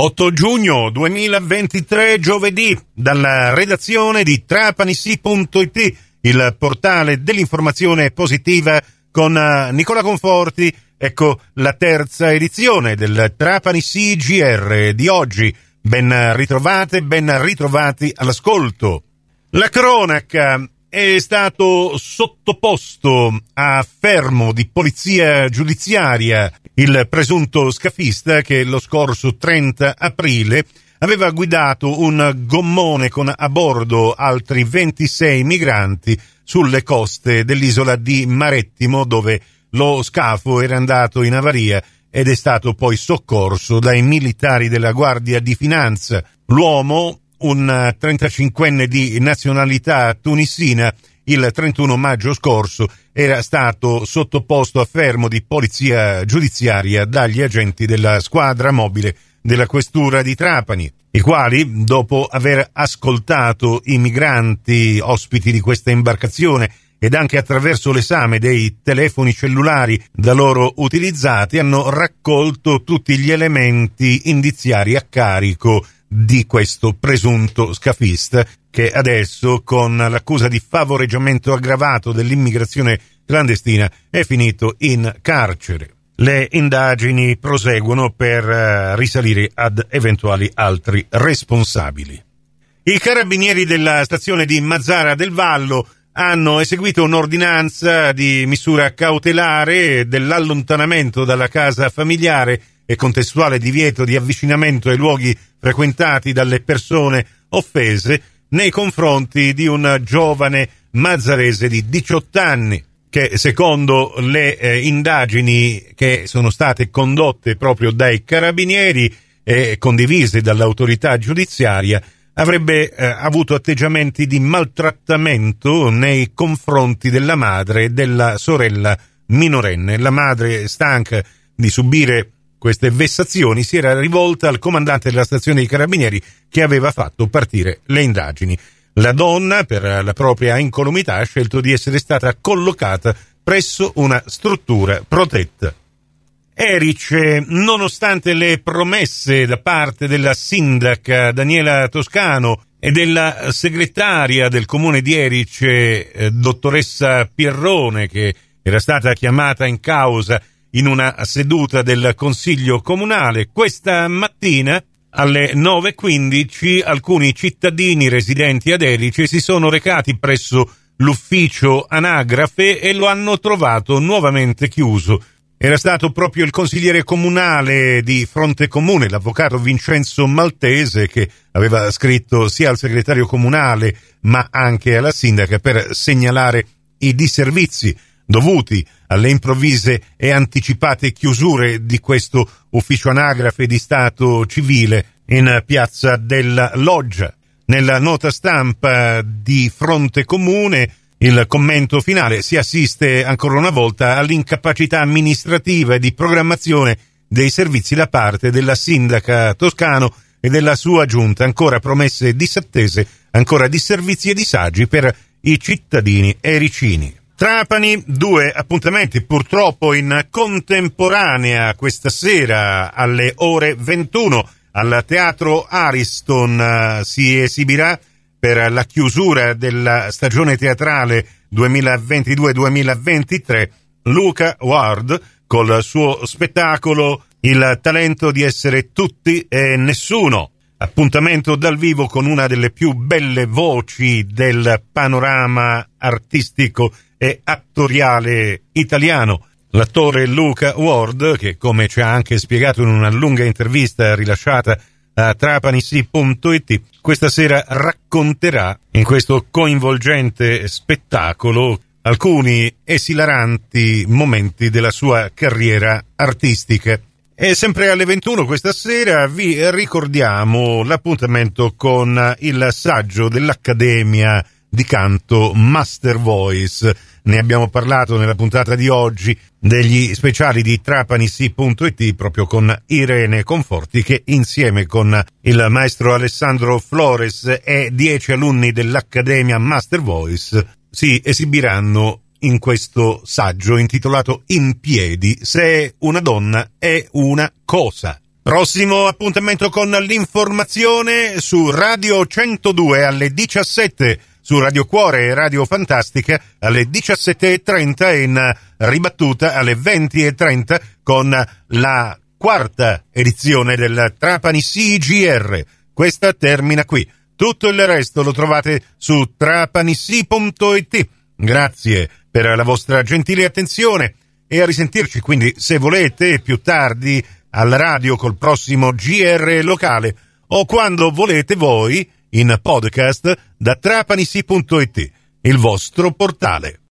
8 giugno 2023, giovedì, dalla redazione di trapanisi.it, il portale dell'informazione positiva con eh, Nicola Conforti. Ecco la terza edizione del Trapani CGR di oggi. Ben ritrovate, ben ritrovati all'ascolto. La cronaca è stato sottoposto a fermo di polizia giudiziaria il presunto scafista che lo scorso 30 aprile aveva guidato un gommone con a bordo altri 26 migranti sulle coste dell'isola di Marettimo dove lo scafo era andato in avaria ed è stato poi soccorso dai militari della Guardia di Finanza. L'uomo un 35enne di nazionalità tunisina il 31 maggio scorso era stato sottoposto a fermo di polizia giudiziaria dagli agenti della squadra mobile della questura di Trapani, i quali, dopo aver ascoltato i migranti ospiti di questa imbarcazione ed anche attraverso l'esame dei telefoni cellulari da loro utilizzati, hanno raccolto tutti gli elementi indiziari a carico di questo presunto scafista che adesso con l'accusa di favoreggiamento aggravato dell'immigrazione clandestina è finito in carcere. Le indagini proseguono per eh, risalire ad eventuali altri responsabili. I carabinieri della stazione di Mazzara del Vallo hanno eseguito un'ordinanza di misura cautelare dell'allontanamento dalla casa familiare e contestuale divieto di avvicinamento ai luoghi frequentati dalle persone offese nei confronti di un giovane mazzarese di 18 anni che secondo le eh, indagini che sono state condotte proprio dai carabinieri e condivise dall'autorità giudiziaria avrebbe eh, avuto atteggiamenti di maltrattamento nei confronti della madre e della sorella minorenne. La madre stanca di subire queste vessazioni si era rivolta al comandante della stazione dei carabinieri che aveva fatto partire le indagini. La donna, per la propria incolumità, ha scelto di essere stata collocata presso una struttura protetta. Eric, nonostante le promesse da parte della sindaca Daniela Toscano e della segretaria del comune di Eric, eh, dottoressa Pierrone, che era stata chiamata in causa in una seduta del Consiglio Comunale. Questa mattina alle 9.15 alcuni cittadini residenti ad Erice si sono recati presso l'ufficio anagrafe e lo hanno trovato nuovamente chiuso. Era stato proprio il consigliere comunale di Fronte Comune, l'avvocato Vincenzo Maltese, che aveva scritto sia al segretario comunale ma anche alla sindaca per segnalare i disservizi dovuti alle improvvise e anticipate chiusure di questo ufficio anagrafe di Stato civile in piazza della Loggia. Nella nota stampa di Fronte Comune il commento finale si assiste ancora una volta all'incapacità amministrativa e di programmazione dei servizi da parte della sindaca Toscano e della sua giunta, ancora promesse disattese, ancora disservizi e disagi per i cittadini ericini. Trapani, due appuntamenti purtroppo in contemporanea questa sera alle ore 21 al Teatro Ariston uh, si esibirà per la chiusura della stagione teatrale 2022-2023 Luca Ward col suo spettacolo Il talento di essere tutti e nessuno. Appuntamento dal vivo con una delle più belle voci del panorama artistico e attoriale italiano. L'attore Luca Ward, che come ci ha anche spiegato in una lunga intervista rilasciata a trapanisi.it, questa sera racconterà in questo coinvolgente spettacolo alcuni esilaranti momenti della sua carriera artistica. E sempre alle 21 questa sera vi ricordiamo l'appuntamento con il saggio dell'Accademia di canto Master Voice. Ne abbiamo parlato nella puntata di oggi degli speciali di trapanisi.it proprio con Irene Conforti che insieme con il maestro Alessandro Flores e dieci alunni dell'Accademia Master Voice si esibiranno in questo saggio intitolato In piedi se una donna è una cosa. Prossimo appuntamento con l'informazione su Radio 102 alle 17, su Radio Cuore e Radio Fantastica alle 17.30 e in ribattuta alle 20.30 con la quarta edizione del Trapani CGR. Questa termina qui. Tutto il resto lo trovate su trapanissi.it. Grazie per la vostra gentile attenzione e a risentirci quindi se volete più tardi alla radio col prossimo GR locale o quando volete voi in podcast da trapanissi.it, il vostro portale.